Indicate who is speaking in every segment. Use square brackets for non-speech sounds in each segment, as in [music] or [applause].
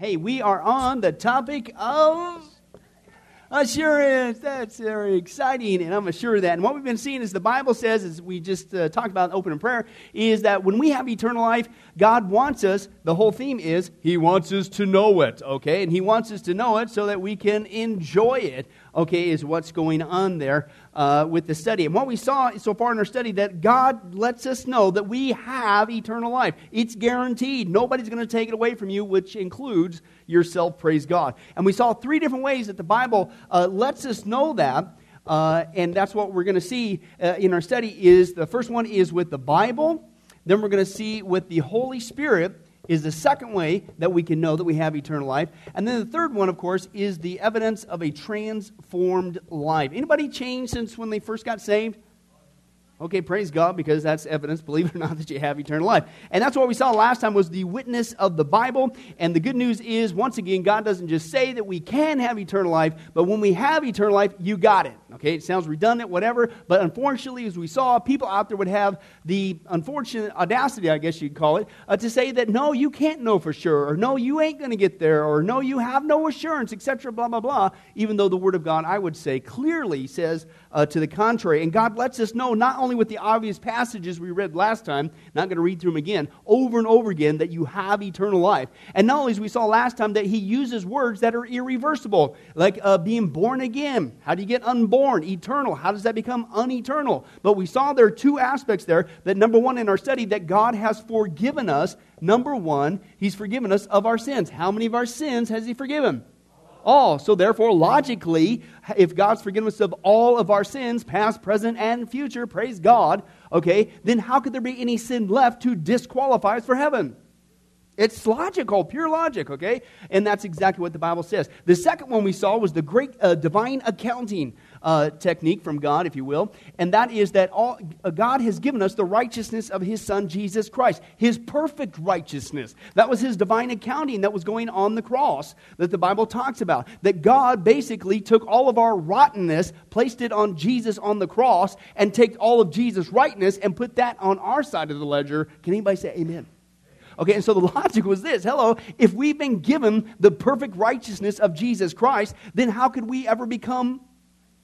Speaker 1: Hey, we are on the topic of assurance. That's very exciting, and I'm assured of that. And what we've been seeing is the Bible says, as we just uh, talked about in open prayer, is that when we have eternal life, God wants us, the whole theme is, He wants us to know it, okay? And He wants us to know it so that we can enjoy it, okay, is what's going on there uh, with the study. And what we saw so far in our study, that God lets us know that we have eternal life. It's guaranteed. Nobody's going to take it away from you, which includes yourself, praise God. And we saw three different ways that the Bible uh, lets us know that. Uh, and that's what we're going to see uh, in our study is the first one is with the bible then we're going to see with the holy spirit is the second way that we can know that we have eternal life and then the third one of course is the evidence of a transformed life anybody changed since when they first got saved Okay, praise God, because that's evidence, believe it or not, that you have eternal life. And that's what we saw last time was the witness of the Bible. And the good news is, once again, God doesn't just say that we can have eternal life, but when we have eternal life, you got it. Okay, it sounds redundant, whatever, but unfortunately, as we saw, people out there would have the unfortunate audacity, I guess you'd call it, uh, to say that no, you can't know for sure, or no, you ain't going to get there, or no, you have no assurance, etc., blah, blah, blah, even though the Word of God, I would say, clearly says uh, to the contrary. And God lets us know, not only with the obvious passages we read last time, not going to read through them again, over and over again, that you have eternal life. And not only as we saw last time, that He uses words that are irreversible, like uh, being born again. How do you get unborn? Eternal. How does that become uneternal? But we saw there are two aspects there that, number one, in our study, that God has forgiven us. Number one, He's forgiven us of our sins. How many of our sins has He forgiven? all. So, therefore, logically, if God's forgiven us of all of our sins, past, present, and future, praise God, okay, then how could there be any sin left to disqualify us for heaven? It's logical, pure logic, okay? And that's exactly what the Bible says. The second one we saw was the great uh, divine accounting uh, technique from God, if you will, and that is that all, uh, God has given us the righteousness of His Son, Jesus Christ, His perfect righteousness. That was His divine accounting that was going on the cross that the Bible talks about. That God basically took all of our rottenness, placed it on Jesus on the cross, and take all of Jesus' rightness and put that on our side of the ledger. Can anybody say amen? Okay, and so the [laughs] logic was this hello, if we've been given the perfect righteousness of Jesus Christ, then how could we ever become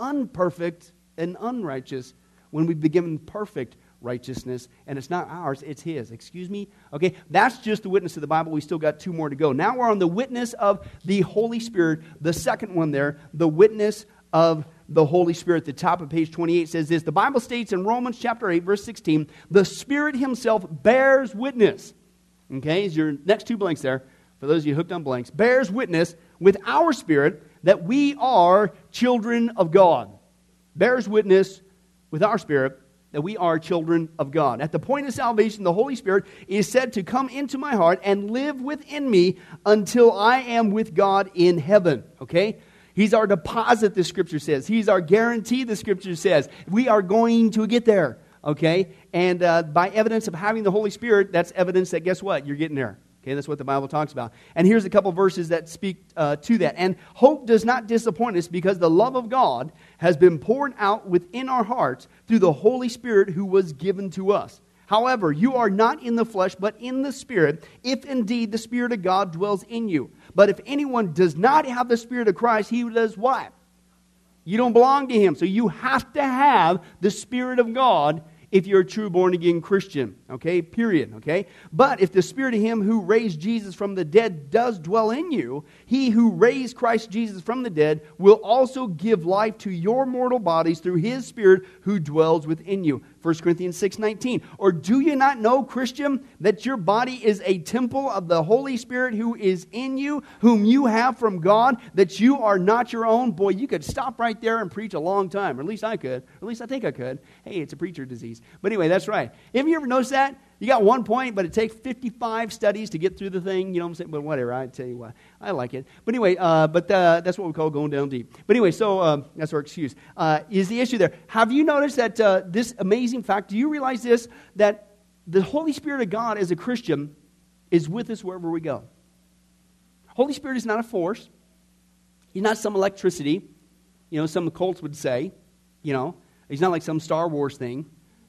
Speaker 1: unperfect and unrighteous when we've been given perfect righteousness and it's not ours it's his. Excuse me? Okay that's just the witness of the bible. We still got two more to go. Now we're on the witness of the holy spirit the second one there the witness of the holy spirit. The top of page 28 says this. The bible states in romans chapter 8 verse 16 the spirit himself bears witness. Okay is your next two blanks there. For those of you hooked on blanks bears witness with our spirit that we are children of God. Bears witness with our spirit that we are children of God. At the point of salvation, the Holy Spirit is said to come into my heart and live within me until I am with God in heaven. Okay? He's our deposit, the scripture says. He's our guarantee, the scripture says. We are going to get there. Okay? And uh, by evidence of having the Holy Spirit, that's evidence that guess what? You're getting there. Okay, that's what the Bible talks about. And here's a couple verses that speak uh, to that. And hope does not disappoint us because the love of God has been poured out within our hearts through the Holy Spirit who was given to us. However, you are not in the flesh, but in the Spirit, if indeed the Spirit of God dwells in you. But if anyone does not have the Spirit of Christ, he does what? You don't belong to him. So you have to have the Spirit of God if you're a true born again Christian. Okay, period. Okay? But if the Spirit of Him who raised Jesus from the dead does dwell in you, He who raised Christ Jesus from the dead will also give life to your mortal bodies through His Spirit who dwells within you. 1 Corinthians 6:19. Or do you not know, Christian, that your body is a temple of the Holy Spirit who is in you, whom you have from God, that you are not your own? Boy, you could stop right there and preach a long time, or at least I could. Or at least I think I could. Hey, it's a preacher disease. But anyway, that's right. Have you ever noticed that? You got one point, but it takes 55 studies to get through the thing. You know what I'm saying? But whatever, I tell you what. I like it. But anyway, uh, but uh, that's what we call going down deep. But anyway, so uh, that's our excuse. Uh, is the issue there. Have you noticed that uh, this amazing fact, do you realize this? That the Holy Spirit of God as a Christian is with us wherever we go. Holy Spirit is not a force. He's not some electricity, you know, some cults would say, you know. He's not like some Star Wars thing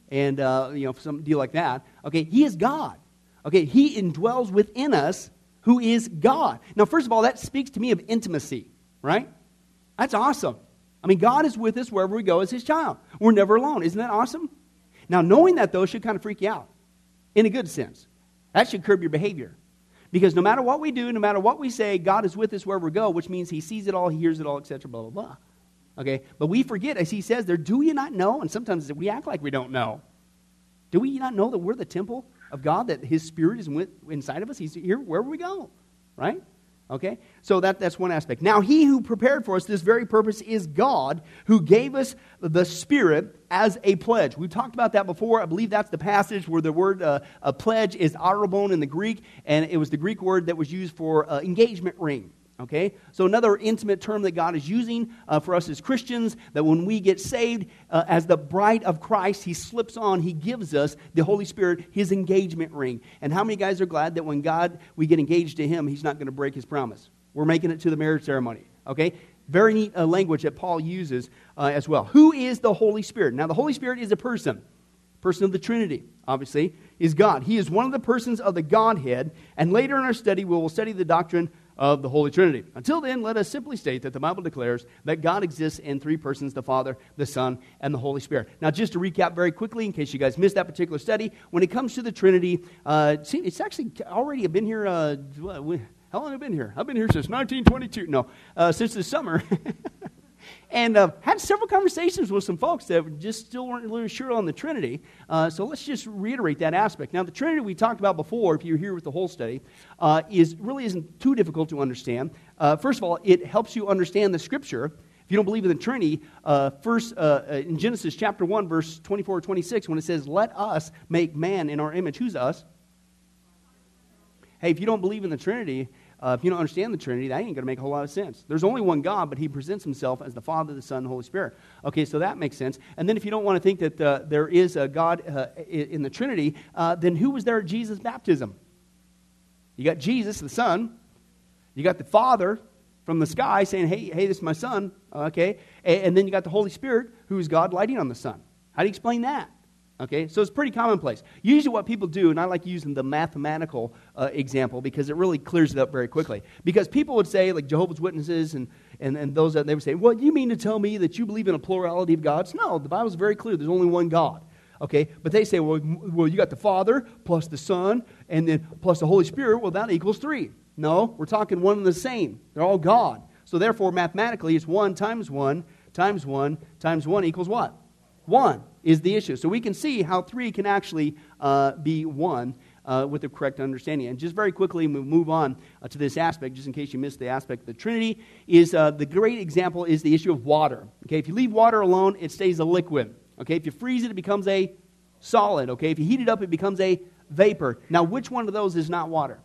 Speaker 1: and uh, you know some deal like that. Okay, He is God. Okay, He indwells within us. who is God. Now, first of all, that speaks to me of intimacy, right? That's awesome. I mean, God is with us wherever we go as his child. We're never alone. Isn't that awesome? Now, knowing that, though, should kind of freak you out in a good sense. That should curb your behavior. Because no matter what we do, no matter what we say, God is with us wherever we go, which means he sees it all, he hears it all, etc., blah, blah, blah. Okay? But we forget, as he says there, do you not know? And sometimes we act like we don't know. Do we not know that we're the temple of God, that his spirit is inside of us? He's here wherever we go, right? Okay? So that, that's one aspect. Now, he who prepared for us this very purpose is God, who gave us the Spirit as a pledge. We've talked about that before. I believe that's the passage where the word uh, a pledge is arrabon in the Greek, and it was the Greek word that was used for uh, engagement ring. Okay? So, another intimate term that God is using uh, for us as Christians, that when we get saved uh, as the bride of Christ, He slips on, He gives us the Holy Spirit, His engagement ring. And how many guys are glad that when God, we get engaged to Him, He's not going to break His promise? We're making it to the marriage ceremony. Okay? Very neat uh, language that Paul uses uh, as well. Who is the Holy Spirit? Now, the Holy Spirit is a person, person of the Trinity, obviously, is God. He is one of the persons of the Godhead. And later in our study, we will study the doctrine of the Holy Trinity. Until then, let us simply state that the Bible declares that God exists in three persons the Father, the Son, and the Holy Spirit. Now, just to recap very quickly, in case you guys missed that particular study, when it comes to the Trinity, uh, see, it's actually already been here. Uh, how long have I been here? I've been here since 1922. No, uh, since the summer. [laughs] and uh, had several conversations with some folks that just still weren't really sure on the Trinity. Uh, so let's just reiterate that aspect. Now, the Trinity we talked about before, if you're here with the whole study, uh, is really isn't too difficult to understand. Uh, first of all, it helps you understand the Scripture. If you don't believe in the Trinity, uh, first uh, in Genesis chapter 1, verse 24 26, when it says, Let us make man in our image, who's us? Hey, if you don't believe in the Trinity, uh, if you don't understand the Trinity, that ain't going to make a whole lot of sense. There's only one God, but he presents himself as the Father, the Son, and the Holy Spirit. Okay, so that makes sense. And then if you don't want to think that uh, there is a God uh, in the Trinity, uh, then who was there at Jesus' baptism? You got Jesus, the Son. You got the Father from the sky saying, hey, hey, this is my Son. Okay, and, and then you got the Holy Spirit, who is God lighting on the Son. How do you explain that? Okay, so it's pretty commonplace. Usually, what people do, and I like using the mathematical uh, example because it really clears it up very quickly. Because people would say, like Jehovah's Witnesses and, and, and those that they would say, Well, you mean to tell me that you believe in a plurality of gods? No, the Bible's very clear. There's only one God. Okay, but they say, Well, well you got the Father plus the Son and then plus the Holy Spirit. Well, that equals three. No, we're talking one and the same. They're all God. So, therefore, mathematically, it's one times one times one times one equals what? One is the issue. So we can see how three can actually uh, be one uh, with the correct understanding. And just very quickly, we move on uh, to this aspect, just in case you missed the aspect of the Trinity, is uh, the great example is the issue of water. Okay, if you leave water alone, it stays a liquid. Okay, if you freeze it, it becomes a solid. Okay, if you heat it up, it becomes a vapor. Now, which one of those is not water?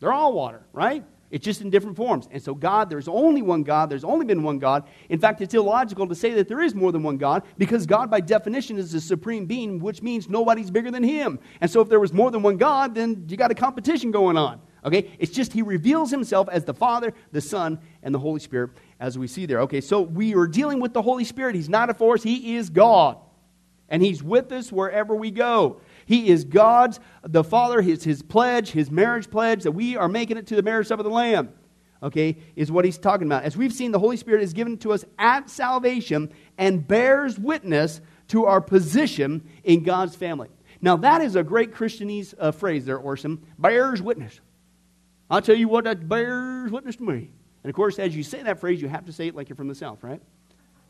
Speaker 1: They're all water, right? It's just in different forms. And so, God, there's only one God. There's only been one God. In fact, it's illogical to say that there is more than one God because God, by definition, is the supreme being, which means nobody's bigger than Him. And so, if there was more than one God, then you got a competition going on. Okay? It's just He reveals Himself as the Father, the Son, and the Holy Spirit, as we see there. Okay, so we are dealing with the Holy Spirit. He's not a force, He is God. And He's with us wherever we go. He is God's, the Father, his, his pledge, his marriage pledge, that we are making it to the marriage supper of the Lamb. Okay, is what he's talking about. As we've seen, the Holy Spirit is given to us at salvation and bears witness to our position in God's family. Now, that is a great Christianese uh, phrase there, Orson. Bears witness. I'll tell you what, that bears witness to me. And of course, as you say that phrase, you have to say it like you're from the South, right?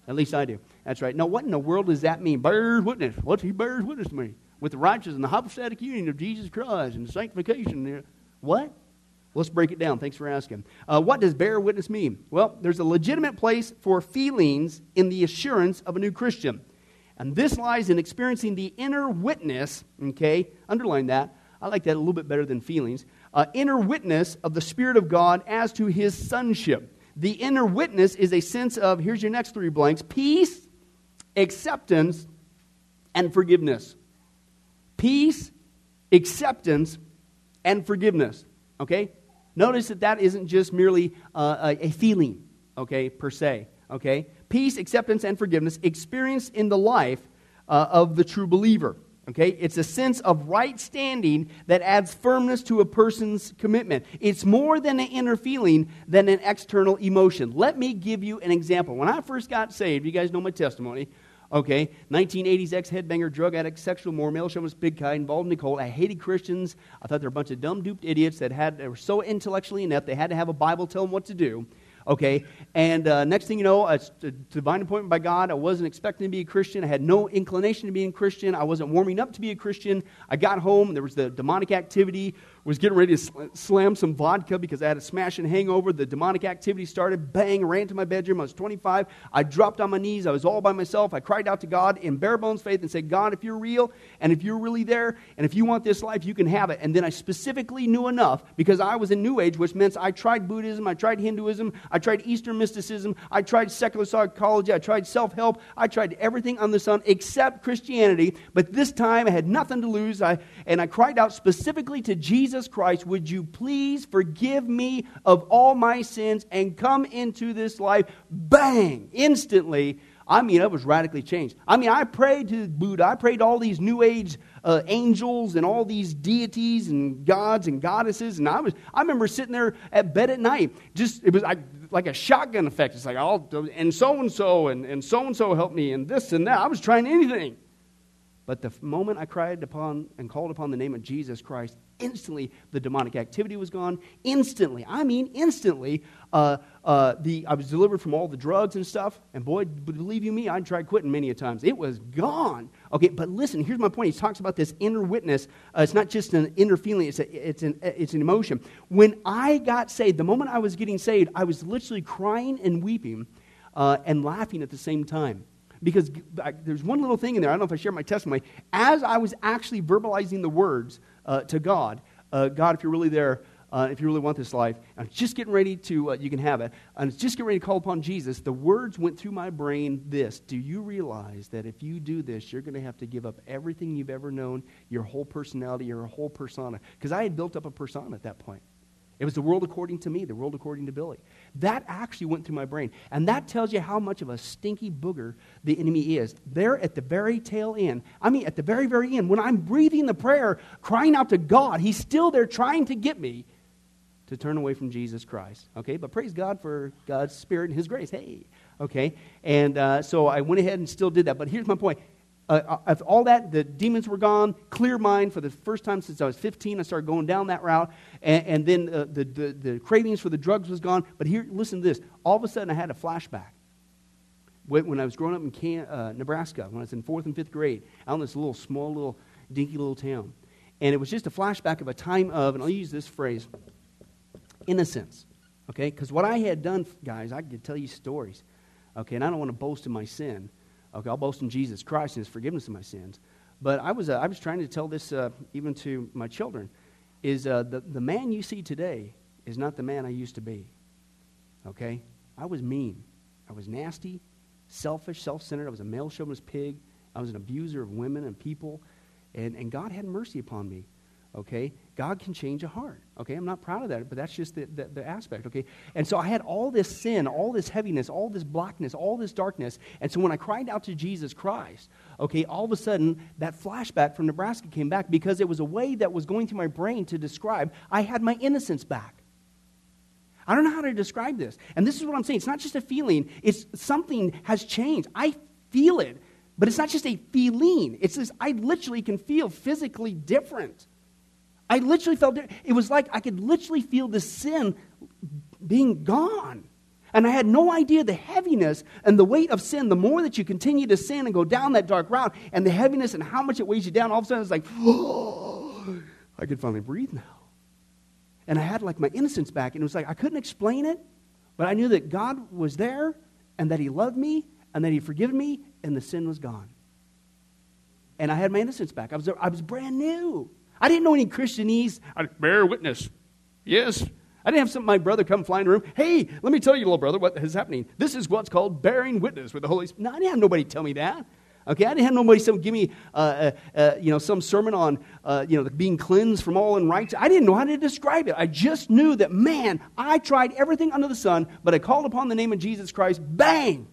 Speaker 1: At least I do. That's right. Now, what in the world does that mean? Bears witness. What's he bears witness to me? With the righteous and the hypostatic union of Jesus Christ and sanctification. What? Let's break it down. Thanks for asking. Uh, what does bear witness mean? Well, there's a legitimate place for feelings in the assurance of a new Christian. And this lies in experiencing the inner witness, okay? Underline that. I like that a little bit better than feelings. Uh, inner witness of the Spirit of God as to his sonship. The inner witness is a sense of, here's your next three blanks peace, acceptance, and forgiveness peace, acceptance, and forgiveness. Okay? Notice that that isn't just merely uh, a feeling, okay, per se. Okay? Peace, acceptance, and forgiveness experienced in the life uh, of the true believer. Okay? It's a sense of right standing that adds firmness to a person's commitment. It's more than an inner feeling than an external emotion. Let me give you an example. When I first got saved, you guys know my testimony. Okay, 1980s ex headbanger, drug addict, sexual more, male chauvinist, big guy, involved cult. I hated Christians. I thought they were a bunch of dumb, duped idiots that had, they were so intellectually inept, they had to have a Bible tell them what to do. Okay, and uh, next thing you know, a, a divine appointment by God. I wasn't expecting to be a Christian. I had no inclination to be a Christian. I wasn't warming up to be a Christian. I got home. There was the demonic activity was getting ready to sl- slam some vodka because I had a smashing hangover. The demonic activity started. Bang, ran to my bedroom. I was 25. I dropped on my knees. I was all by myself. I cried out to God in bare bones faith and said, God, if you're real and if you're really there and if you want this life, you can have it. And then I specifically knew enough because I was in New Age, which meant I tried Buddhism, I tried Hinduism, I tried Eastern mysticism, I tried secular psychology, I tried self help, I tried everything on the sun except Christianity. But this time I had nothing to lose. I, and I cried out specifically to Jesus Jesus Christ, would you please forgive me of all my sins and come into this life? Bang! Instantly, I mean, I was radically changed. I mean, I prayed to Buddha, I prayed to all these New Age uh, angels and all these deities and gods and goddesses, and I was, I remember sitting there at bed at night, just, it was like, like a shotgun effect. It's like, oh, and so and so, and so and so helped me, and this and that. I was trying anything. But the moment I cried upon and called upon the name of Jesus Christ, instantly the demonic activity was gone. Instantly, I mean instantly, uh, uh, the, I was delivered from all the drugs and stuff. And boy, believe you me, I tried quitting many a times. It was gone. Okay, but listen, here's my point. He talks about this inner witness. Uh, it's not just an inner feeling, it's, a, it's, an, it's an emotion. When I got saved, the moment I was getting saved, I was literally crying and weeping uh, and laughing at the same time because there's one little thing in there. I don't know if I share my testimony. As I was actually verbalizing the words uh, to God, uh, God, if you're really there, uh, if you really want this life, I'm just getting ready to, uh, you can have it. I'm just getting ready to call upon Jesus. The words went through my brain this Do you realize that if you do this, you're going to have to give up everything you've ever known, your whole personality, your whole persona? Because I had built up a persona at that point. It was the world according to me, the world according to Billy. That actually went through my brain. And that tells you how much of a stinky booger the enemy is. There at the very tail end, I mean, at the very, very end, when I'm breathing the prayer, crying out to God, he's still there trying to get me to turn away from Jesus Christ. Okay, but praise God for God's Spirit and His grace. Hey, okay. And uh, so I went ahead and still did that. But here's my point uh, uh all that, the demons were gone, clear mind for the first time since I was 15. I started going down that route. And, and then uh, the, the, the, cravings for the drugs was gone. But here, listen to this. All of a sudden, I had a flashback. When, when I was growing up in Can, uh, Nebraska, when I was in fourth and fifth grade, out in this little, small, little, dinky little town. And it was just a flashback of a time of, and I'll use this phrase, innocence. Okay? Because what I had done, guys, I could tell you stories. Okay? And I don't want to boast in my sin. Okay, I'll boast in Jesus Christ and His forgiveness of my sins. But I was, uh, I was trying to tell this uh, even to my children is uh, the, the man you see today is not the man I used to be. Okay? I was mean. I was nasty, selfish, self centered. I was a male chauvinist pig. I was an abuser of women and people. And, and God had mercy upon me. Okay? God can change a heart. Okay? I'm not proud of that, but that's just the, the, the, aspect. Okay? And so I had all this sin, all this heaviness, all this blackness, all this darkness. And so when I cried out to Jesus Christ, okay, all of a sudden that flashback from Nebraska came back because it was a way that was going through my brain to describe I had my innocence back. I don't know how to describe this. And this is what I'm saying. It's not just a feeling, it's something has changed. I feel it. But it's not just a feeling. It's this I literally can feel physically different. I literally felt it. Was like I could literally feel the sin being gone. And I had no idea the heaviness and the weight of sin. The more that you continue to sin and go down that dark route, and the heaviness and how much it weighs you down, all of a sudden it's like, oh, [gasps] I could finally breathe now. And I had like my innocence back, and it was like I couldn't explain it, but I knew that God was there, and that He loved me, and that He forgiven me, and the sin was gone. And I had my innocence back. I was, I was brand new. I didn't know any Christianese. I bear witness. Yes. I didn't have some my brother come fly in the room. Hey, let me tell you, little brother, what is happening. This is what's called bearing witness with the Holy Spirit. No, I didn't have nobody tell me that. Okay, I didn't have nobody some give me, uh, uh, uh, you know, some sermon on, uh, you know, being cleansed from all unrighteousness. I didn't know how to describe it. I just knew that, man, I tried everything under the sun, but I called upon the name of Jesus Christ. Bang!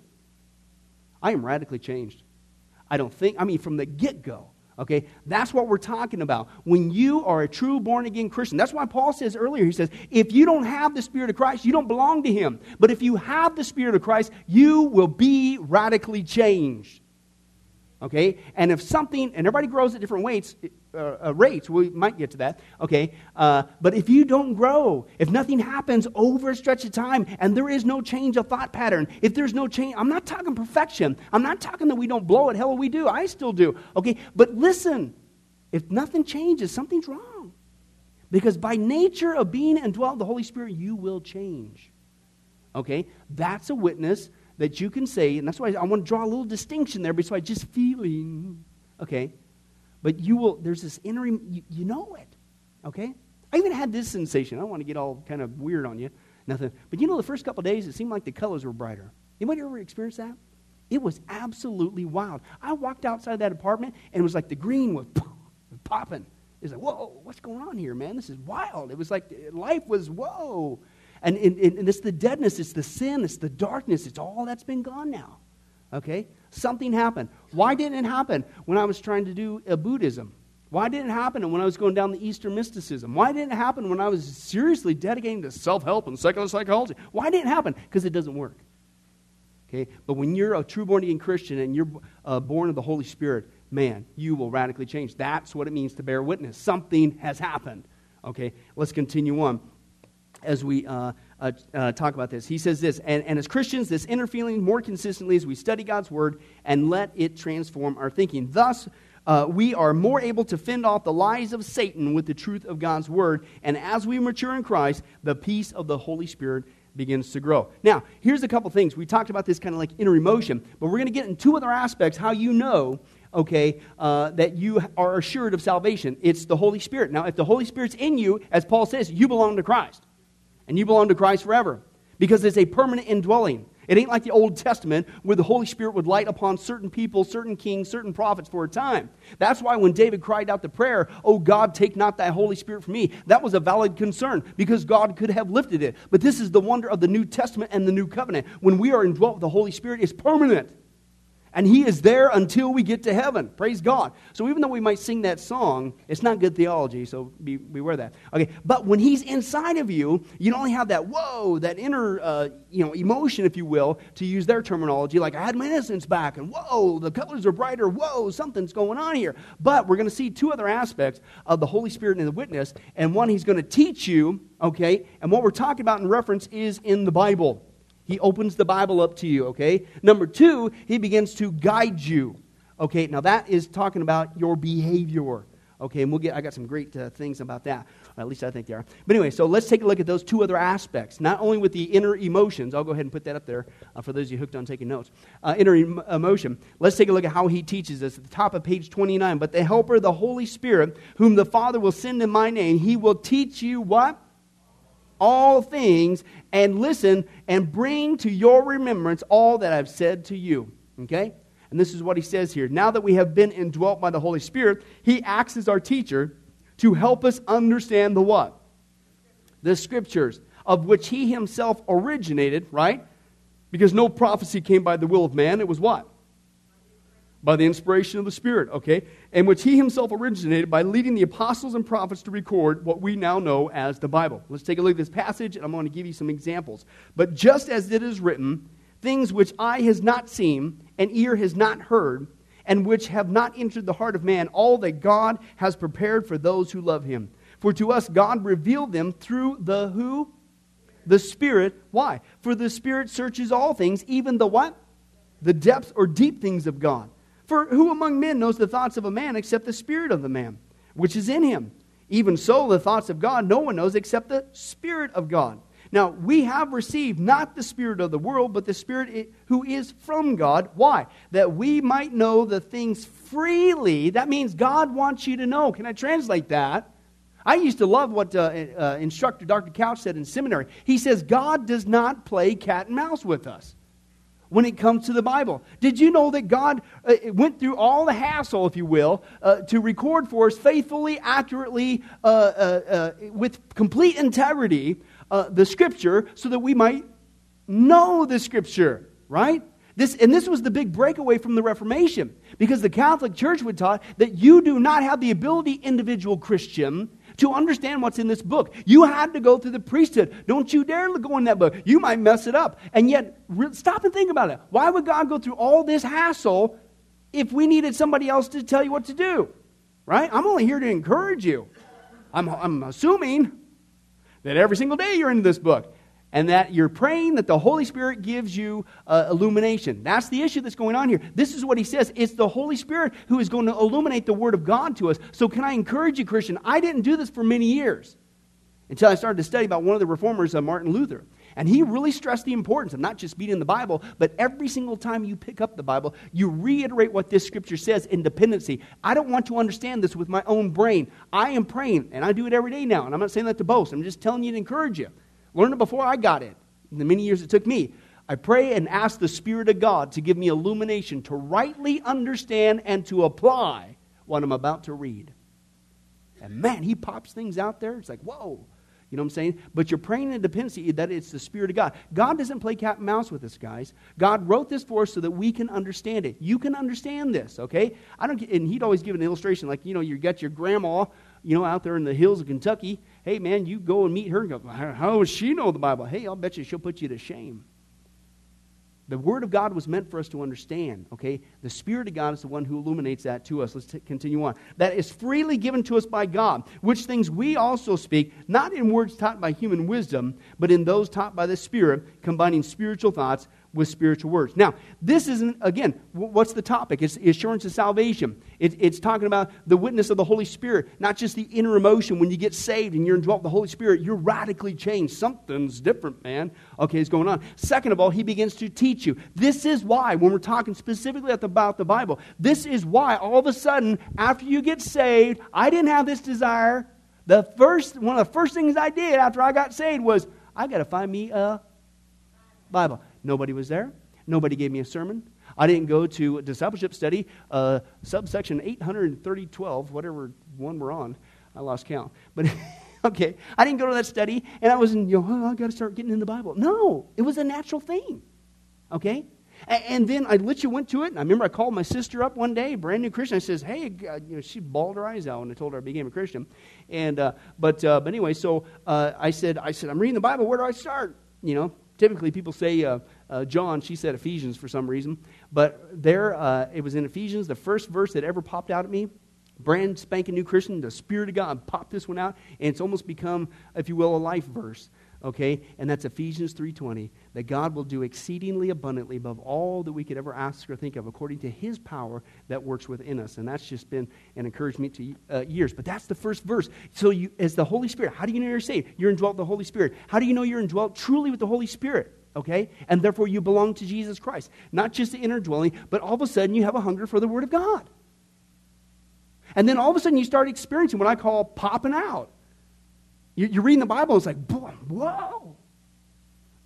Speaker 1: I am radically changed. I don't think. I mean, from the get go, Okay, that's what we're talking about. When you are a true born again Christian, that's why Paul says earlier, he says, if you don't have the Spirit of Christ, you don't belong to Him. But if you have the Spirit of Christ, you will be radically changed. Okay, and if something, and everybody grows at different weights, uh, uh, rates, we might get to that. Okay, uh, but if you don't grow, if nothing happens over a stretch of time, and there is no change of thought pattern, if there's no change, I'm not talking perfection. I'm not talking that we don't blow it. Hell, we do. I still do. Okay, but listen, if nothing changes, something's wrong. Because by nature of being indwelt the Holy Spirit, you will change. Okay, that's a witness that you can say, and that's why I want to draw a little distinction there besides just feeling, okay? But you will, there's this inner, you, you know it, okay? I even had this sensation. I don't want to get all kind of weird on you, nothing. But you know, the first couple days, it seemed like the colors were brighter. Anybody ever experienced that? It was absolutely wild. I walked outside of that apartment, and it was like the green was [laughs] popping. It's like, whoa, what's going on here, man? This is wild. It was like life was, whoa. And, and, and it's the deadness, it's the sin, it's the darkness, it's all that's been gone now. Okay? Something happened. Why didn't it happen when I was trying to do a Buddhism? Why didn't it happen when I was going down the Eastern mysticism? Why didn't it happen when I was seriously dedicating to self help and secular psychology? Why didn't it happen? Because it doesn't work. Okay? But when you're a true born again Christian and you're uh, born of the Holy Spirit, man, you will radically change. That's what it means to bear witness. Something has happened. Okay? Let's continue on as we uh, uh, uh, talk about this. He says this, and, and as Christians, this inner feeling more consistently as we study God's word and let it transform our thinking. Thus, uh, we are more able to fend off the lies of Satan with the truth of God's word. And as we mature in Christ, the peace of the Holy Spirit begins to grow. Now, here's a couple things. We talked about this kind of like inner emotion, but we're going to get in two other aspects how you know okay, uh, that you are assured of salvation. It's the Holy Spirit. Now, if the Holy Spirit's in you, as Paul says, you belong to Christ and you belong to Christ forever because it's a permanent indwelling. It ain't like the Old Testament where the Holy Spirit would light upon certain people, certain kings, certain prophets for a time. That's why when David cried out the prayer, Oh God, take not thy Holy Spirit from me, that was a valid concern because God could have lifted it. But this is the wonder of the New Testament and the New Covenant. When we are indwelt with the Holy Spirit, it's permanent and He is there until we get to heaven. Praise God. So even though we might sing that song, it's not good theology, so be, beware of that. Okay, but when He's inside of you, you don't only have that whoa, that inner uh, you know emotion, if you will, to use their terminology, like I had my innocence back, and whoa, the colors are brighter. Whoa, something's going on here. But we're going to see two other aspects of the Holy Spirit and the witness, and one He's going to teach you. Okay, and what we're talking about in reference is in the Bible. He opens the Bible up to you, okay? Number two, he begins to guide you. Okay, now that is talking about your behavior. Okay, and we'll get, I got some great uh, things about that. At least I think they are. But anyway, so let's take a look at those two other aspects. Not only with the inner emotions, I'll go ahead and put that up there uh, for those of you hooked on taking notes. Uh, inner em- emotion. Let's take a look at how he teaches us at the top of page 29. But the Helper, the Holy Spirit, whom the Father will send in my name, he will teach you what? All things and listen and bring to your remembrance all that I've said to you. Okay? And this is what he says here. Now that we have been indwelt by the Holy Spirit, he acts as our teacher to help us understand the what? The scriptures, of which he himself originated, right? Because no prophecy came by the will of man. It was what? by the inspiration of the Spirit, okay? And which he himself originated by leading the apostles and prophets to record what we now know as the Bible. Let's take a look at this passage, and I'm going to give you some examples. But just as it is written, things which eye has not seen, and ear has not heard, and which have not entered the heart of man, all that God has prepared for those who love him. For to us God revealed them through the who? The Spirit. Why? For the Spirit searches all things, even the what? The depths or deep things of God. For who among men knows the thoughts of a man except the spirit of the man, which is in him? Even so, the thoughts of God no one knows except the Spirit of God. Now, we have received not the Spirit of the world, but the Spirit who is from God. Why? That we might know the things freely. That means God wants you to know. Can I translate that? I used to love what uh, uh, instructor Dr. Couch said in seminary. He says, God does not play cat and mouse with us when it comes to the Bible. Did you know that God uh, went through all the hassle, if you will, uh, to record for us faithfully, accurately, uh, uh, uh with complete integrity, uh, the Scripture so that we might know the Scripture, right? This, and this was the big breakaway from the Reformation because the Catholic Church would taught that you do not have the ability, individual Christian, to understand what's in this book. You had to go through the priesthood. Don't you dare go in that book. You might mess it up. And yet, re- stop and think about it. Why would God go through all this hassle if we needed somebody else to tell you what to do? Right? I'm only here to encourage you. I'm, I'm assuming that every single day you're in this book and that you're praying that the Holy Spirit gives you uh, illumination. That's the issue that's going on here. This is what he says it's the Holy Spirit who is going to illuminate the Word of God to us. So, can I encourage you, Christian? I didn't do this for many years until I started to study about one of the reformers, uh, Martin Luther. And he really stressed the importance of not just being the Bible, but every single time you pick up the Bible, you reiterate what this scripture says in dependency. I don't want to understand this with my own brain. I am praying, and I do it every day now. And I'm not saying that to boast, I'm just telling you to encourage you. Learned it before I got it, in the many years it took me. I pray and ask the Spirit of God to give me illumination to rightly understand and to apply what I'm about to read. And man, he pops things out there. It's like, whoa. You know what I'm saying? But you're praying in dependency that it's the Spirit of God. God doesn't play cat and mouse with us, guys. God wrote this for us so that we can understand it. You can understand this, okay? I don't. And he'd always give an illustration, like you know, you got your grandma, you know, out there in the hills of Kentucky, hey, man, you go and meet her and go, how does she know the Bible? Hey, I'll bet you she'll put you to shame. The Word of God was meant for us to understand, okay? The Spirit of God is the one who illuminates that to us. Let's t- continue on. That is freely given to us by God, which things we also speak, not in words taught by human wisdom, but in those taught by the Spirit, combining spiritual thoughts with spiritual words. Now, this isn't, again, what's the topic? It's assurance of salvation. It, it's talking about the witness of the Holy Spirit, not just the inner emotion. When you get saved and you're indwelt with the Holy Spirit, you're radically changed. Something's different, man. Okay, it's going on. Second of all, he begins to teach you. This is why, when we're talking specifically about the Bible, this is why all of a sudden, after you get saved, I didn't have this desire. The first, one of the first things I did after I got saved was, I got to find me a Bible. Nobody was there. Nobody gave me a sermon. I didn't go to discipleship study, uh, subsection 83012, whatever one we're on. I lost count. But [laughs] okay, I didn't go to that study, and I wasn't, you know, oh, I got to start getting in the Bible. No, it was a natural thing. Okay? And, then I literally went to it, and I remember I called my sister up one day, brand new Christian. I says, "Hey, God, you know, she bawled her eyes out when I told her I became a Christian." And uh, but uh, but anyway, so uh, I said, I said, I'm reading the Bible. Where do I start? You know, typically people say uh, uh, John, she said Ephesians for some reason. But there, uh, it was in Ephesians, the first verse that ever popped out at me. Brand spanking new Christian, the Spirit of God popped this one out, and it's almost become, if you will, a life verse. Okay, and that's Ephesians 3:20, that God will do exceedingly abundantly above all that we could ever ask or think of, according to His power that works within us. And that's just been an encouragement to uh, years. But that's the first verse. So, you, as the Holy Spirit, how do you know you're saved? You're indwelt the Holy Spirit. How do you know you're indwelt truly with the Holy Spirit? Okay? And therefore you belong to Jesus Christ. Not just the inner dwelling, but all of a sudden you have a hunger for the Word of God. And then all of a sudden you start experiencing what I call popping out. You're reading the Bible, and it's like, boom, whoa.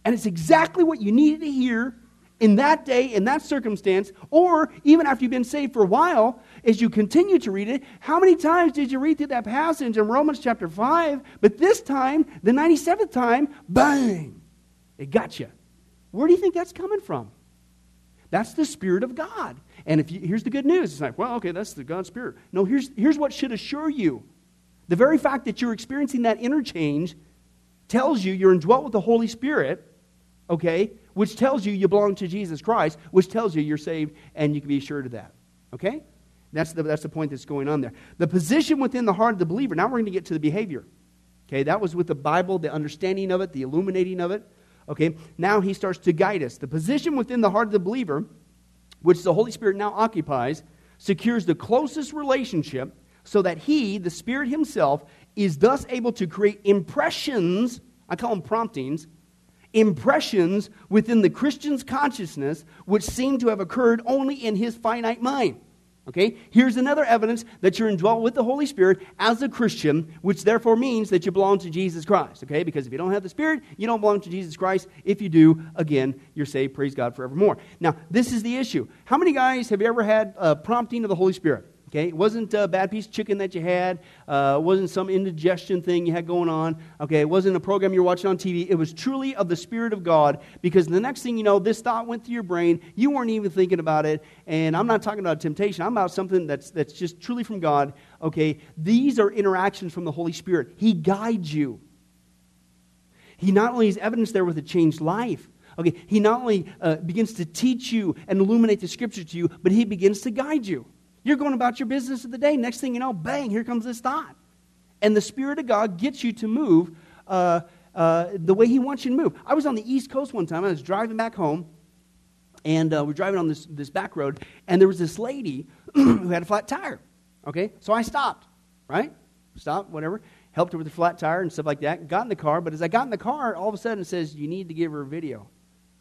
Speaker 1: And it's exactly what you needed to hear in that day, in that circumstance, or even after you've been saved for a while, as you continue to read it, how many times did you read through that passage in Romans chapter 5? But this time, the 97th time, bang, it got you. Where do you think that's coming from? That's the Spirit of God. And if you, here's the good news. It's like, well, okay, that's the God Spirit. No, here's, here's what should assure you. The very fact that you're experiencing that interchange tells you you're indwelt with the Holy Spirit, okay, which tells you you belong to Jesus Christ, which tells you you're saved and you can be assured of that. Okay? That's the, that's the point that's going on there. The position within the heart of the believer. Now we're going to get to the behavior. Okay, that was with the Bible, the understanding of it, the illuminating of it. Okay, now he starts to guide us. The position within the heart of the believer, which the Holy Spirit now occupies, secures the closest relationship so that he, the Spirit himself, is thus able to create impressions, I call them promptings, impressions within the Christian's consciousness which seem to have occurred only in his finite mind. Okay? Here's another evidence that you're indwelt with the Holy Spirit as a Christian, which therefore means that you belong to Jesus Christ. Okay? Because if you don't have the Spirit, you don't belong to Jesus Christ. If you do, again, you're saved. Praise God forevermore. Now, this is the issue. How many guys have you ever had a prompting of the Holy Spirit? Okay, it wasn't a bad piece of chicken that you had. Uh, it wasn't some indigestion thing you had going on. Okay, it wasn't a program you're watching on TV. It was truly of the Spirit of God because the next thing you know, this thought went through your brain. You weren't even thinking about it. And I'm not talking about temptation. I'm about something that's, that's just truly from God. Okay, these are interactions from the Holy Spirit. He guides you. He not only is evidence there with a changed life, okay, he not only uh, begins to teach you and illuminate the scripture to you, but he begins to guide you. You're going about your business of the day. Next thing you know, bang, here comes this thought. And the Spirit of God gets you to move uh, uh, the way He wants you to move. I was on the East Coast one time. I was driving back home, and uh, we're driving on this, this back road, and there was this lady [clears throat] who had a flat tire. Okay? So I stopped, right? Stopped, whatever. Helped her with the flat tire and stuff like that. Got in the car, but as I got in the car, all of a sudden it says, You need to give her a video.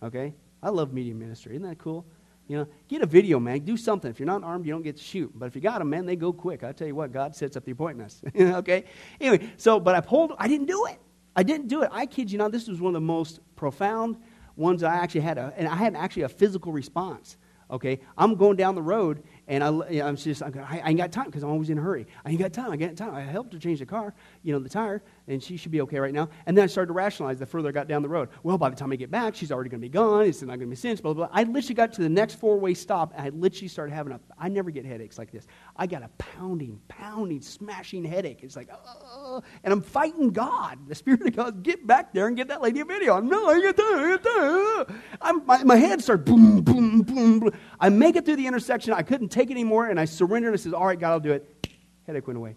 Speaker 1: Okay? I love media ministry. Isn't that cool? You know, get a video, man. Do something. If you're not armed, you don't get to shoot. But if you got them, man, they go quick. I tell you what, God sets up the appointments. [laughs] okay? Anyway, so, but I pulled, I didn't do it. I didn't do it. I kid you not, this was one of the most profound ones I actually had, a, and I had actually a physical response. Okay, I'm going down the road, and I, I'm just, I, I ain't got time because I'm always in a hurry. I ain't got time. I got time. I helped her change the car, you know, the tire, and she should be okay right now. And then I started to rationalize the further I got down the road. Well, by the time I get back, she's already going to be gone. It's not going to be cinched, blah, blah, blah. I literally got to the next four way stop, and I literally started having a, I never get headaches like this. I got a pounding, pounding, smashing headache. It's like, uh, and I'm fighting God. The Spirit of God, get back there and get that lady a video. I'm, no, I get that, I get that. I'm, my, my head starts boom, boom, boom, boom. I make it through the intersection. I couldn't take it anymore, and I surrendered. I said, all right, God, I'll do it. Headache went away.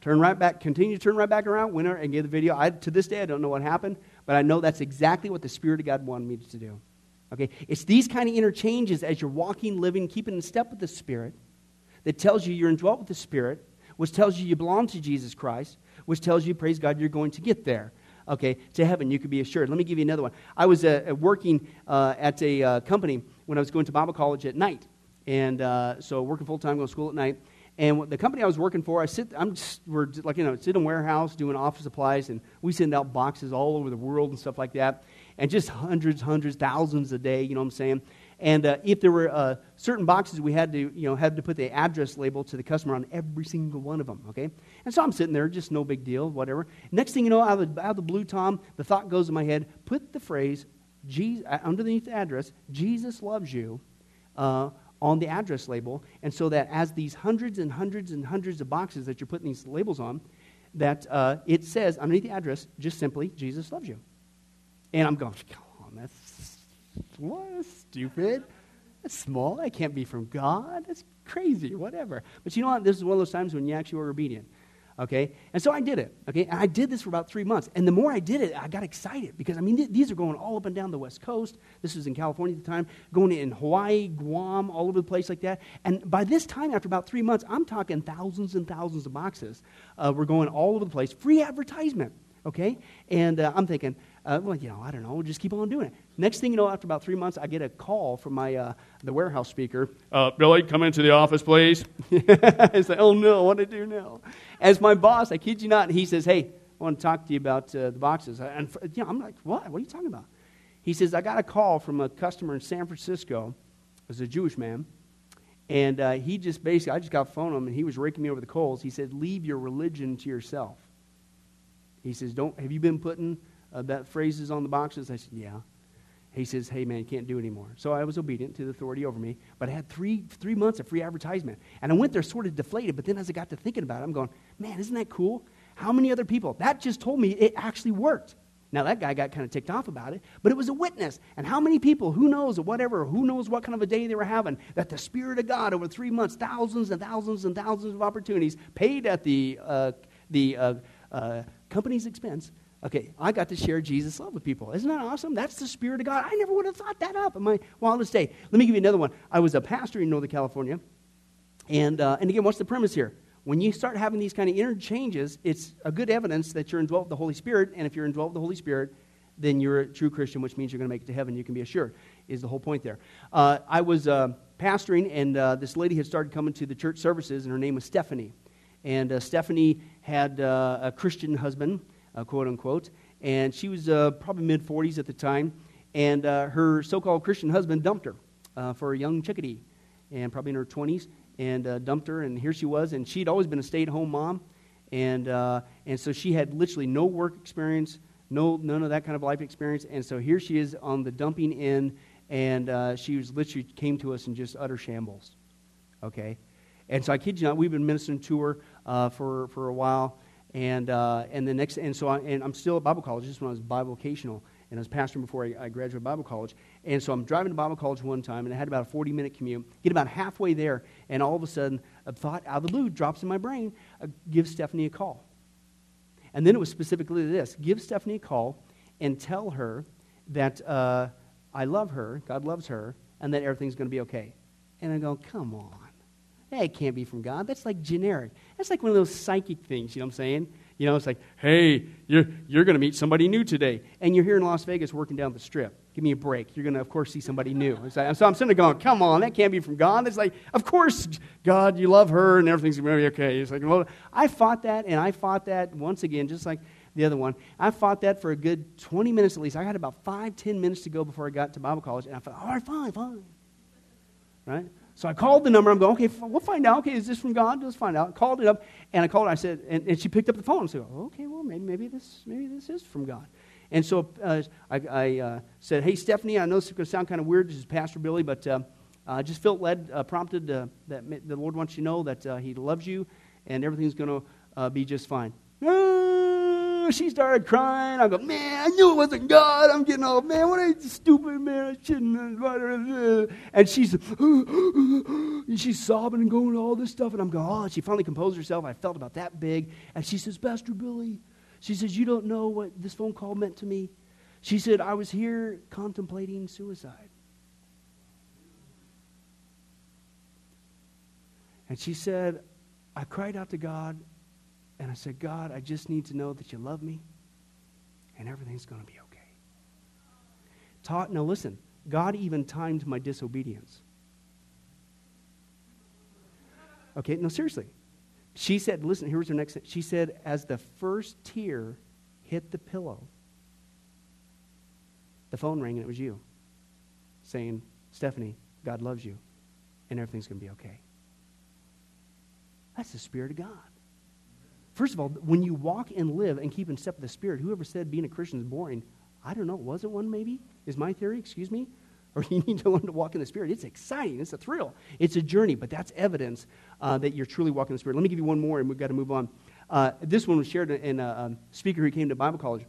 Speaker 1: Turn right back, continue to turn right back around, went and gave the video. I, to this day, I don't know what happened, but I know that's exactly what the Spirit of God wanted me to do. Okay? It's these kind of interchanges as you're walking, living, keeping in step with the Spirit that tells you you're indwelt with the Spirit, which tells you you belong to Jesus Christ, which tells you, praise God, you're going to get there. Okay, to heaven, you can be assured. Let me give you another one. I was uh, working uh, at a uh, company when I was going to Bible college at night. And uh, so working full time, going to school at night. And the company I was working for, I sit, I'm just, we're like, you know, sit in a warehouse doing office supplies, and we send out boxes all over the world and stuff like that, and just hundreds, hundreds, thousands a day, you know what I'm saying? And uh, if there were uh, certain boxes, we had to, you know, had to put the address label to the customer on every single one of them, okay? And so I'm sitting there, just no big deal, whatever. Next thing you know, out of the, out of the blue tom, the thought goes in my head, put the phrase, Jesus, uh, underneath the address, Jesus loves you, uh, on the address label. And so that as these hundreds and hundreds and hundreds of boxes that you're putting these labels on, that uh, it says underneath the address, just simply, Jesus loves you. And I'm going, come on, that's what? Stupid. That's small. That can't be from God. That's crazy. Whatever. But you know what? This is one of those times when you actually are obedient. Okay? And so I did it. Okay? And I did this for about three months. And the more I did it, I got excited because, I mean, th- these are going all up and down the West Coast. This was in California at the time, going in Hawaii, Guam, all over the place like that. And by this time, after about three months, I'm talking thousands and thousands of boxes. Uh, we're going all over the place. Free advertisement. Okay? And uh, I'm thinking, uh, well, you know, I don't know. We'll just keep on doing it. Next thing you know, after about three months, I get a call from my uh, the warehouse speaker. Uh, Billy, come into the office, please. [laughs] I say, oh no, what do I do now? As my boss, I kid you not, he says, hey, I want to talk to you about uh, the boxes. And you know, I'm like, what? What are you talking about? He says, I got a call from a customer in San Francisco. It was a Jewish man. And uh, he just basically, I just got a phone him, and he was raking me over the coals. He said, leave your religion to yourself. He says, don't, have you been putting uh, that phrases on the boxes? I said, yeah. He says, hey, man, can't do anymore. So I was obedient to the authority over me, but I had three, three months of free advertisement. And I went there sort of deflated, but then as I got to thinking about it, I'm going, man, isn't that cool? How many other people? That just told me it actually worked. Now, that guy got kind of ticked off about it, but it was a witness. And how many people, who knows, or whatever, who knows what kind of a day they were having, that the Spirit of God over three months, thousands and thousands and thousands of opportunities, paid at the, uh, the uh, uh, company's expense, Okay, I got to share Jesus' love with people. Isn't that awesome? That's the Spirit of God. I never would have thought that up in my wildest day. Let me give you another one. I was a pastor in Northern California. And, uh, and again, what's the premise here? When you start having these kind of interchanges, it's a good evidence that you're indwelt with the Holy Spirit. And if you're indwelt with the Holy Spirit, then you're a true Christian, which means you're going to make it to heaven. You can be assured, is the whole point there. Uh, I was uh, pastoring, and uh, this lady had started coming to the church services, and her name was Stephanie. And uh, Stephanie had uh, a Christian husband uh, quote unquote. And she was uh, probably mid 40s at the time. And uh, her so called Christian husband dumped her uh, for a young chickadee, and probably in her 20s. and uh, dumped her, and here she was. And she'd always been a stay at home mom. And, and so she had literally no work experience, no, none of that kind of life experience. And so here she is on the dumping end, and she was literally came to us in just utter shambles. Okay? And so I kid you not, we've been ministering to her uh, for, for a while. And, uh, and the next, and so I, and I'm still at Bible college. This when I was bivocational, and I was pastoring before I, I graduated Bible college. And so I'm driving to Bible college one time, and I had about a 40 minute commute. Get about halfway there, and all of a sudden, a thought out of the blue drops in my brain uh, give Stephanie a call. And then it was specifically this give Stephanie a call and tell her that uh, I love her, God loves her, and that everything's going to be okay. And I go, come on. Hey, it can't be from God. That's like generic. That's like one of those psychic things, you know what I'm saying? You know, it's like, hey, you're, you're going to meet somebody new today. And you're here in Las Vegas working down the strip. Give me a break. You're going to, of course, see somebody new. Like, so I'm sitting there going, come on, that can't be from God. It's like, of course, God, you love her and everything's going to be okay. It's like, well, I fought that, and I fought that once again, just like the other one. I fought that for a good 20 minutes at least. I had about five, 10 minutes to go before I got to Bible college, and I thought, all right, fine, fine. Right? So I called the number. I'm going, okay, we'll find out. Okay, is this from God? Let's find out. Called it up, and I called her. I said, and, and she picked up the phone. I said, okay, well, maybe, maybe, this, maybe this is from God. And so uh, I, I uh, said, hey, Stephanie, I know this is going to sound kind of weird. This is Pastor Billy, but uh, I just felt led, uh, prompted uh, that the Lord wants you to know that uh, He loves you and everything's going to be just fine. She started crying. I go, man, I knew it wasn't God. I'm getting all, man, what a stupid man. I shouldn't. And she's, [gasps] and she's sobbing and going all this stuff. And I'm going, oh, she finally composed herself. I felt about that big. And she says, Pastor Billy, she says, you don't know what this phone call meant to me. She said, I was here contemplating suicide. And she said, I cried out to God and I said, God, I just need to know that you love me and everything's going to be okay. Taught, now listen, God even timed my disobedience. Okay, no, seriously. She said, listen, here's her next. She said, as the first tear hit the pillow, the phone rang and it was you saying, Stephanie, God loves you and everything's going to be okay. That's the Spirit of God. First of all, when you walk and live and keep in step with the Spirit, whoever said being a Christian is boring, I don't know. Was it one maybe? Is my theory, excuse me? [laughs] Or you need to learn to walk in the Spirit. It's exciting. It's a thrill. It's a journey, but that's evidence uh, that you're truly walking in the Spirit. Let me give you one more, and we've got to move on. Uh, this one was shared in a, a, speaker who came to Bible college.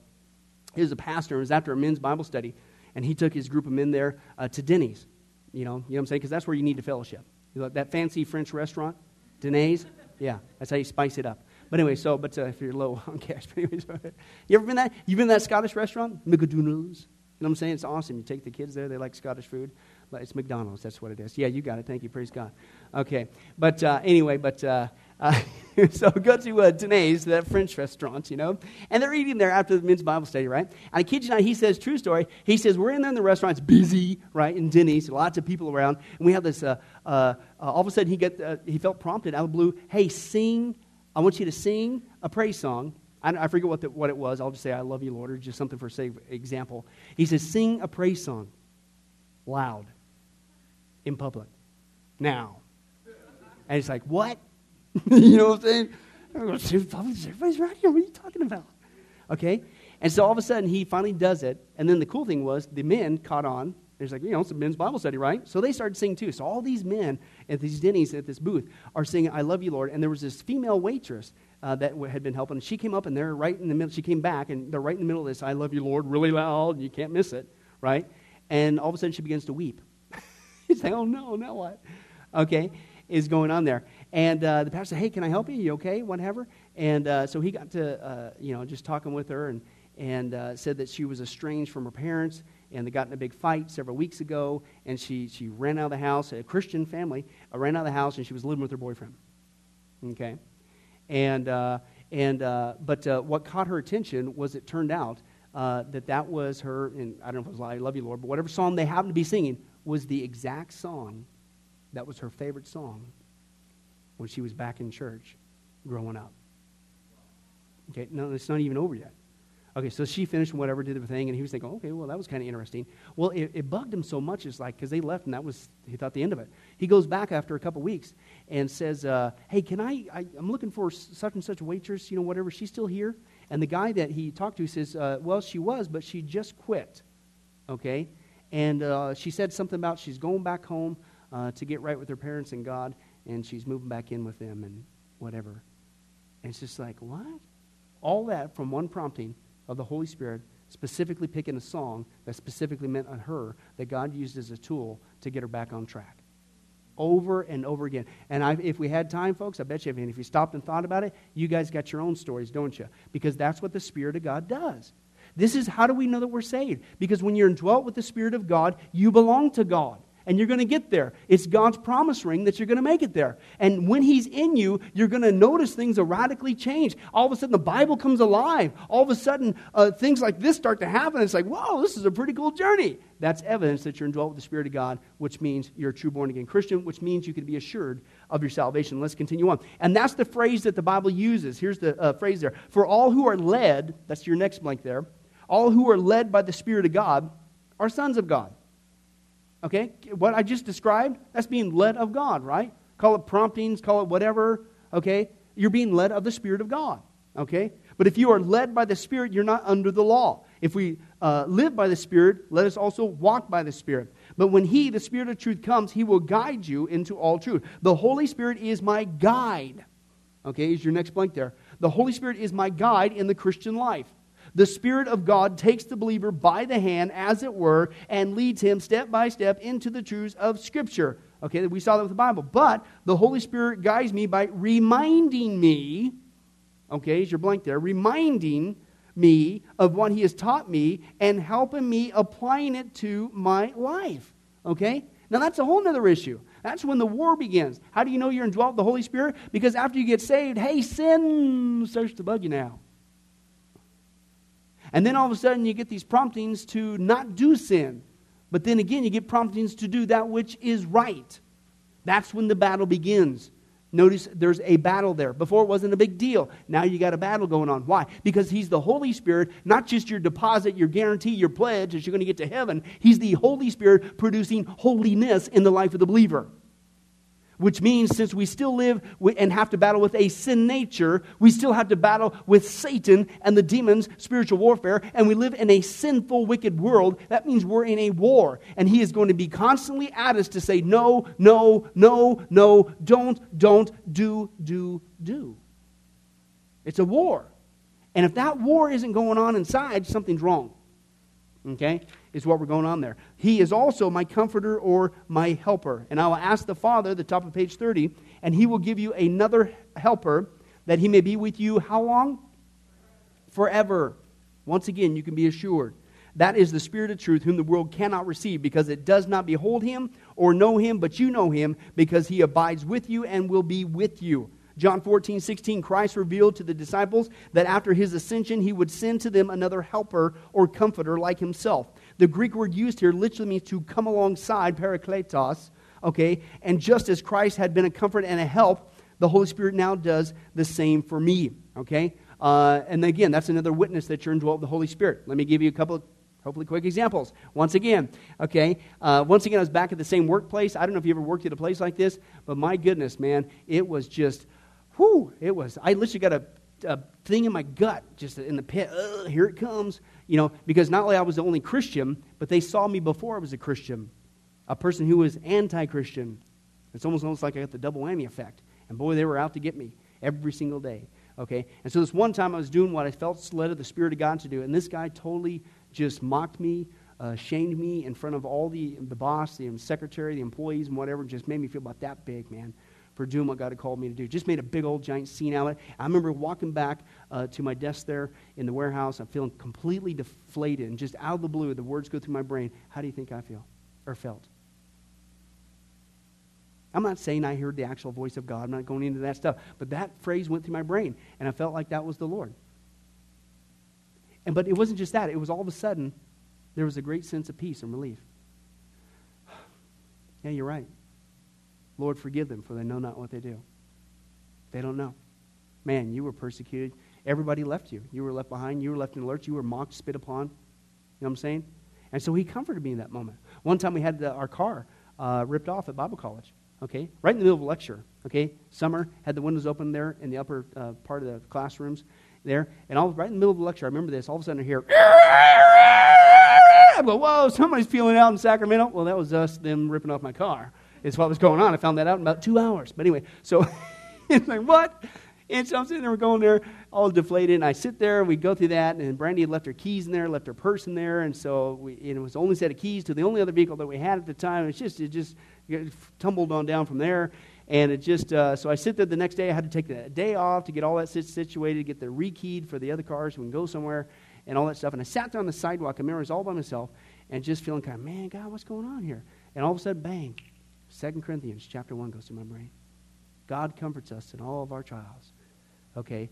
Speaker 1: He was a pastor. It was after a men's Bible study, and he took his group of men there uh, to Denny's. You know, you know what I'm saying? Because that's where you need to fellowship. You know, that fancy French restaurant, Denny's. Yeah, that's how you spice it up. But anyway, so, but uh, if you're low on [laughs] cash, but anyways, you ever been that? You've been that Scottish restaurant? McDonald's? You know what I'm saying? It's awesome. You take the kids there, they like Scottish food. But it's McDonald's, that's what it is. Yeah, you got it. Thank you. Praise God. Okay. But uh, anyway, but uh, [laughs] uh, so go to uh, Denny's, that French restaurant, you know, and they're eating there after the men's Bible study, right? And I kid you not, he says, true story, he says, we're in there in the restaurant, it's busy, right, in Denny's, lots of people around, and we have this, uh, uh, uh all of a sudden he, get, uh, he felt prompted out of the blue, hey, sing, I want you to sing a praise song. I, I forget what, the, what it was. I'll just say, I love you, Lord, or just something for say, example. He says, sing a praise song loud in public now. And it's like, what? [laughs] you know what I'm saying? Everybody's right here. What are you talking about? Okay? And so all of a sudden, he finally does it. And then the cool thing was, the men caught on. It's like, you know, it's a men's Bible study, right? So they started singing too. So all these men at these Denny's at this booth are singing, I love you, Lord. And there was this female waitress uh, that had been helping. She came up and they're right in the middle. She came back and they're right in the middle of this, I love you, Lord, really loud. You can't miss it, right? And all of a sudden, she begins to weep. [laughs] He's like, oh no, now what? Okay, is going on there. And uh, the pastor said, hey, can I help you? You okay? Whatever. And uh, so he got to, uh, you know, just talking with her and, and uh, said that she was estranged from her parents and they got in a big fight several weeks ago. And she, she ran out of the house, a Christian family, uh, ran out of the house and she was living with her boyfriend. Okay? And, uh, and, but what caught her attention was it turned out that that was her, and I don't know if it was I Love You, Lord, but whatever song they happened to be singing was the exact song that was her favorite song when she was back in church growing up. Okay, no, it's not even over yet. Okay, so she finished whatever, did the thing, and he was thinking, okay, well, that was kind of interesting. Well, it, it, bugged him so much, it's like, because they left, and that was, he thought, the end of it. He goes back after a couple weeks and says, uh, hey, can I, I, am looking for such and such waitress, you know, whatever, she's still here? And the guy that he talked to says, uh, well, she was, but she just quit, okay? And uh, she said something about she's going back home uh, to get right with her parents and God, and she's moving back in with them and whatever. And it's just like, what? All that from one prompting of the Holy Spirit, specifically picking a song that specifically meant on her that God used as a tool to get her back on track. Over and over again. And I, if we had time, folks, I bet you, if you stopped and thought about it, you guys got your own stories, don't you? Because that's what the Spirit of God does. This is how do we know that we're saved? Because when you're indwelt with the Spirit of God, you belong to God and you're going to get there. It's God's promise ring that you're going to make it there. And when He's in you, you're going to notice things are radically change. All of a sudden, the Bible comes alive. All of a sudden, uh, things like this start to happen. It's like, whoa, this is a pretty cool journey. That's evidence that you're indwelt with the Spirit of God, which means you're a true born again Christian, which means you can be assured of your salvation. Let's continue on. And that's the phrase that the Bible uses. Here's the uh, phrase there For all who are led, that's your next blank there, all who are led by the Spirit of God are sons of God. Okay? What I just described, that's being led of God, right? Call it promptings, call it whatever, okay? You're being led of the Spirit of God, okay? But if you are led by the Spirit, you're not under the law. If we uh, live by the Spirit, let us also walk by the Spirit. But when He, the Spirit of truth, comes, He will guide you into all truth. The Holy Spirit is my guide. Okay, is your next blank there. The Holy Spirit is my guide in the Christian life. The Spirit of God takes the believer by the hand, as it were, and leads him step by step into the truths of Scripture. Okay, we saw that with the Bible. But the Holy Spirit guides me by reminding me, okay, is your blank there, reminding me of what He has taught me and helping me applying it to my life. Okay? Now that's a whole other issue. That's when the war begins. How do you know you're indwelt with the Holy Spirit? Because after you get saved, hey, sin starts to bug you now. And then all of a sudden you get these promptings to not do sin. But then again, you get promptings to do that which is right. That's when the battle begins. Notice there's a battle there. Before it wasn't a big deal. Now you got a battle going on. Why? Because He's the Holy Spirit, not just your deposit, your guarantee, your pledge that you're going to get to heaven. He's the Holy Spirit producing holiness in the life of the believer which means since we still live and have to battle with a sin nature, we still have to battle with Satan and the demons, spiritual warfare, and we live in a sinful, wicked world. That means we're in a war. And he is going to be constantly at us to say, no, no, no, no, don't, don't, do, do, do. It's a war. And if that war isn't going on inside, something's wrong. Okay? Is what we're going on there. He is also my comforter or my helper. And I will ask the Father, the top of page 30, and he will give you another helper that he may be with you how long? Forever. Once again, you can be assured. That is the Spirit of truth, whom the world cannot receive, because it does not behold him or know him, but you know him, because he abides with you and will be with you. John 14, 16, Christ revealed to the disciples that after his ascension, he would send to them another helper or comforter like himself. The Greek word used here literally means to come alongside, parakletos, okay? And just as Christ had been a comfort and a help, the Holy Spirit now does the same for me, okay? Uh, and again, that's another witness that you're indwelt with the Holy Spirit. Let me give you a couple of hopefully quick examples. Once again, okay, uh, once again, I was back at the same workplace. I don't know if you ever worked at a place like this, but my goodness, man, it was just, whoo, it was. I literally got a, a thing in my gut, just in the pit. here it comes you know, because not only I was the only Christian, but they saw me before I was a Christian, a person who was anti Christian. It's almost, almost like I got the double whammy effect. And boy, they were out to get me every single day. Okay? And so this one time I was doing what I felt led of the Spirit of God to do, and this guy totally just mocked me, uh, shamed me in front of all the, the boss, the secretary, the employees, and whatever, just made me feel about that big, man for doing what God had called me to do. Just made a big old giant scene out of it. I remember walking back uh, to my desk there in the warehouse. I'm feeling completely deflated, and just out of the blue, the words go through my brain. How do you think I feel or felt? I'm not saying I heard the actual voice of God. I'm not going into that stuff. But that phrase went through my brain, and I felt like that was the Lord. And but it wasn't just that. It was all of a sudden there was a great sense of peace and relief. [sighs] yeah, you're right. Lord, forgive them, for they know not what they do. They don't know. Man, you were persecuted. everybody left you. You were left behind. You were left in the lurch. You were mocked, spit upon. You know what I'm saying? And so he comforted me in that moment. One time we had the, our car uh, ripped off at Bible college, okay? Right in the middle of a lecture, okay? Summer, had the windows open there in the upper uh, part of the classrooms there. And all right in the middle of the lecture, I remember this. All of a sudden I hear, [laughs] I go, whoa, somebody's peeling out in Sacramento. Well, that was us, them ripping off my car, is what was going on. I found that out in about two hours. But anyway, so [laughs] it's like, what? And so I'm sitting there, we're going there, all deflated, and I sit there, and we go through that, and Brandy had left her keys in there, left her purse in there, and so we, and it was the only set of keys to the only other vehicle that we had at the time. It's just, it just it tumbled on down from there, and it just, uh, so I sit there the next day. I had to take the day off to get all that situated, get the rekeyed for the other cars so we can go somewhere, and all that stuff. And I sat down on the sidewalk, I remember I was all by myself, and just feeling kind of, man, God, what's going on here? And all of a sudden, bang, Second Corinthians chapter 1 goes to my brain. God comforts us in all of our trials. Okay?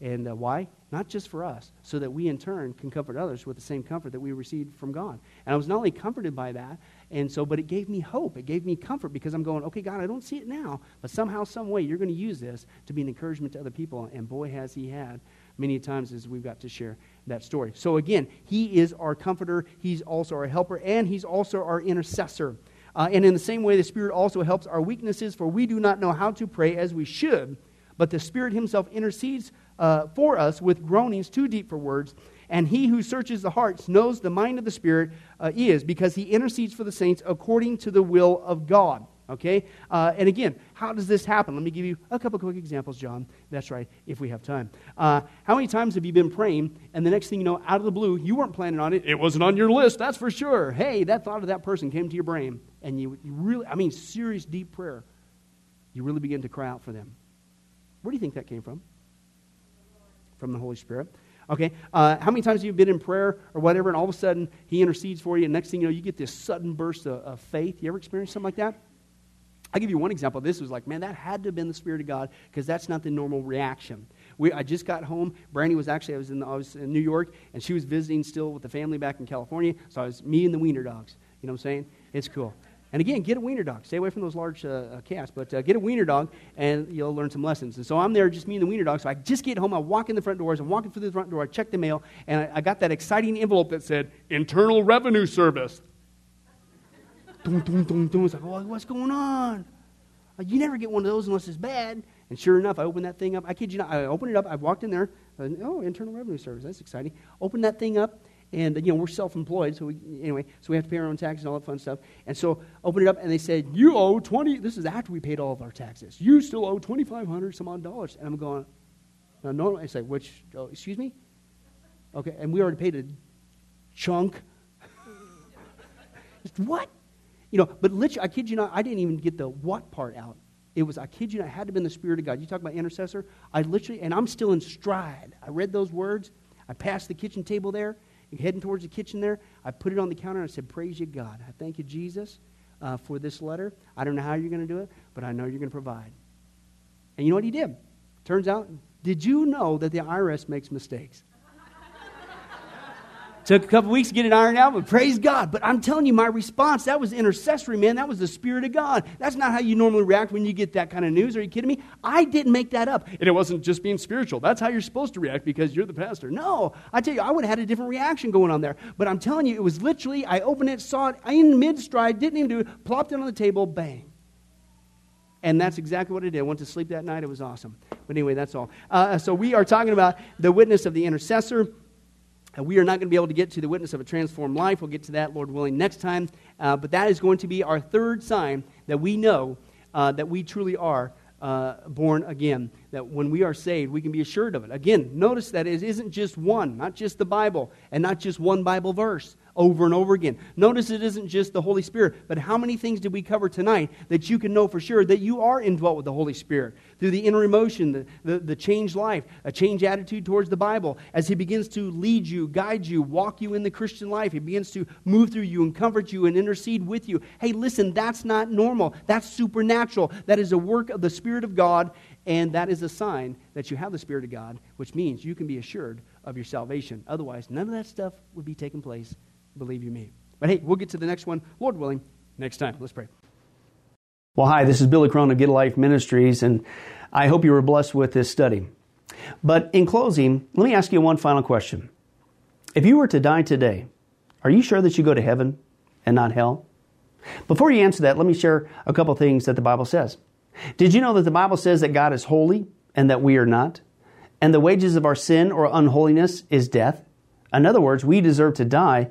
Speaker 1: And uh, why? Not just for us, so that we in turn can comfort others with the same comfort that we received from God. And I was not only comforted by that, and so, but it gave me hope. It gave me comfort because I'm going, okay, God, I don't see it now, but somehow, some way, you're going to use this to be an encouragement to other people. And boy, has He had many times as we've got to share that story. So again, He is our comforter. He's also our helper, and He's also our intercessor. Uh, and in the same way, the Spirit also helps our weaknesses, for we do not know how to pray as we should but the Spirit Himself intercedes uh, for us with groanings too deep for words. And He who searches the hearts knows the mind of the Spirit uh, is, because He intercedes for the saints according to the will of God. Okay? Uh, and again, how does this happen? Let me give you a couple quick examples, John. That's right, if we have time. Uh, how many times have you been praying, and the next thing you know, out of the blue, you weren't planning on it. It wasn't on your list, that's for sure. Hey, that thought of that person came to your brain, and you, you really, I mean, serious, deep prayer. You really begin to cry out for them. Where do you think that came from? From the Holy Spirit. Okay, uh, how many times have you been in prayer or whatever, and all of a sudden He intercedes for you, and next thing you know, you get this sudden burst of, of faith? You ever experienced something like that? I'll give you one example. This was like, man, that had to have been the Spirit of God because that's not the normal reaction. We, I just got home. Brandy was actually, I was, in, I was in New York, and she was visiting still with the family back in California. So I was me and the Wiener dogs. You know what I'm saying? It's cool. And again, get a wiener dog. Stay away from those large uh, uh, cats, but uh, get a wiener dog and you'll learn some lessons. And so I'm there, just me and the wiener dog. So I just get home. I walk in the front doors. I'm walking through the front door. I check the mail, and I, I got that exciting envelope that said Internal Revenue Service. Dum, dum. It's like, what's going on? Uh, you never get one of those unless it's bad. And sure enough, I opened that thing up. I kid you not. I opened it up. I walked in there. oh, Internal Revenue Service. That's exciting. Opened that thing up and you know we're self-employed so we anyway so we have to pay our own taxes and all that fun stuff and so open it up and they said you owe 20 this is after we paid all of our taxes you still owe 2500 some odd dollars and i'm going no no i say which oh, excuse me okay and we already paid a chunk [laughs] what you know but literally i kid you not i didn't even get the what part out it was i kid you not it had to have been the spirit of god you talk about intercessor i literally and i'm still in stride i read those words i passed the kitchen table there heading towards the kitchen there, I put it on the counter and I said, Praise you, God. I thank you, Jesus, uh, for this letter. I don't know how you're going to do it, but I know you're going to provide. And you know what he did? Turns out, did you know that the IRS makes mistakes? Took a couple weeks to get it ironed out, but praise God. But I'm telling you, my response, that was intercessory, man. That was the Spirit of God. That's not how you normally react when you get that kind of news. Are you kidding me? I didn't make that up. And it wasn't just being spiritual. That's how you're supposed to react because you're the pastor. No, I tell you, I would have had a different reaction going on there. But I'm telling you, it was literally, I opened it, saw it in mid stride, didn't even do it, plopped it on the table, bang. And that's exactly what I did. I went to sleep that night. It was awesome. But anyway, that's all. Uh, so we are talking about the witness of the intercessor. Uh, we are not going to be able to get to the witness of a transformed life. We'll get to that, Lord willing, next time. Uh, but that is going to be our third sign that we know uh, that we truly are uh, born again. That when we are saved, we can be assured of it. Again, notice that it isn't just one, not just the Bible, and not just one Bible verse over and over again. Notice it isn't just the Holy Spirit, but how many things did we cover tonight that you can know for sure that you are indwelt with the Holy Spirit? Through the inner emotion, the, the, the changed life, a changed attitude towards the Bible, as He begins to lead you, guide you, walk you in the Christian life, He begins to move through you and comfort you and intercede with you. Hey, listen, that's not normal. That's supernatural. That is a work of the Spirit of God, and that is a sign that you have the Spirit of God, which means you can be assured of your salvation. Otherwise, none of that stuff would be taking place believe you me. But hey, we'll get to the next one, Lord willing, next time. Let's pray. Well, hi, this is Billy Crone of Get Life Ministries, and I hope you were blessed with this study. But in closing, let me ask you one final question. If you were to die today, are you sure that you go to heaven and not hell? Before you answer that, let me share a couple things that the Bible says. Did you know that the Bible says that God is holy and that we are not? And the wages of our sin or unholiness is death? In other words, we deserve to die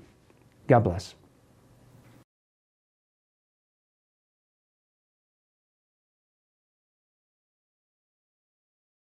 Speaker 1: God bless.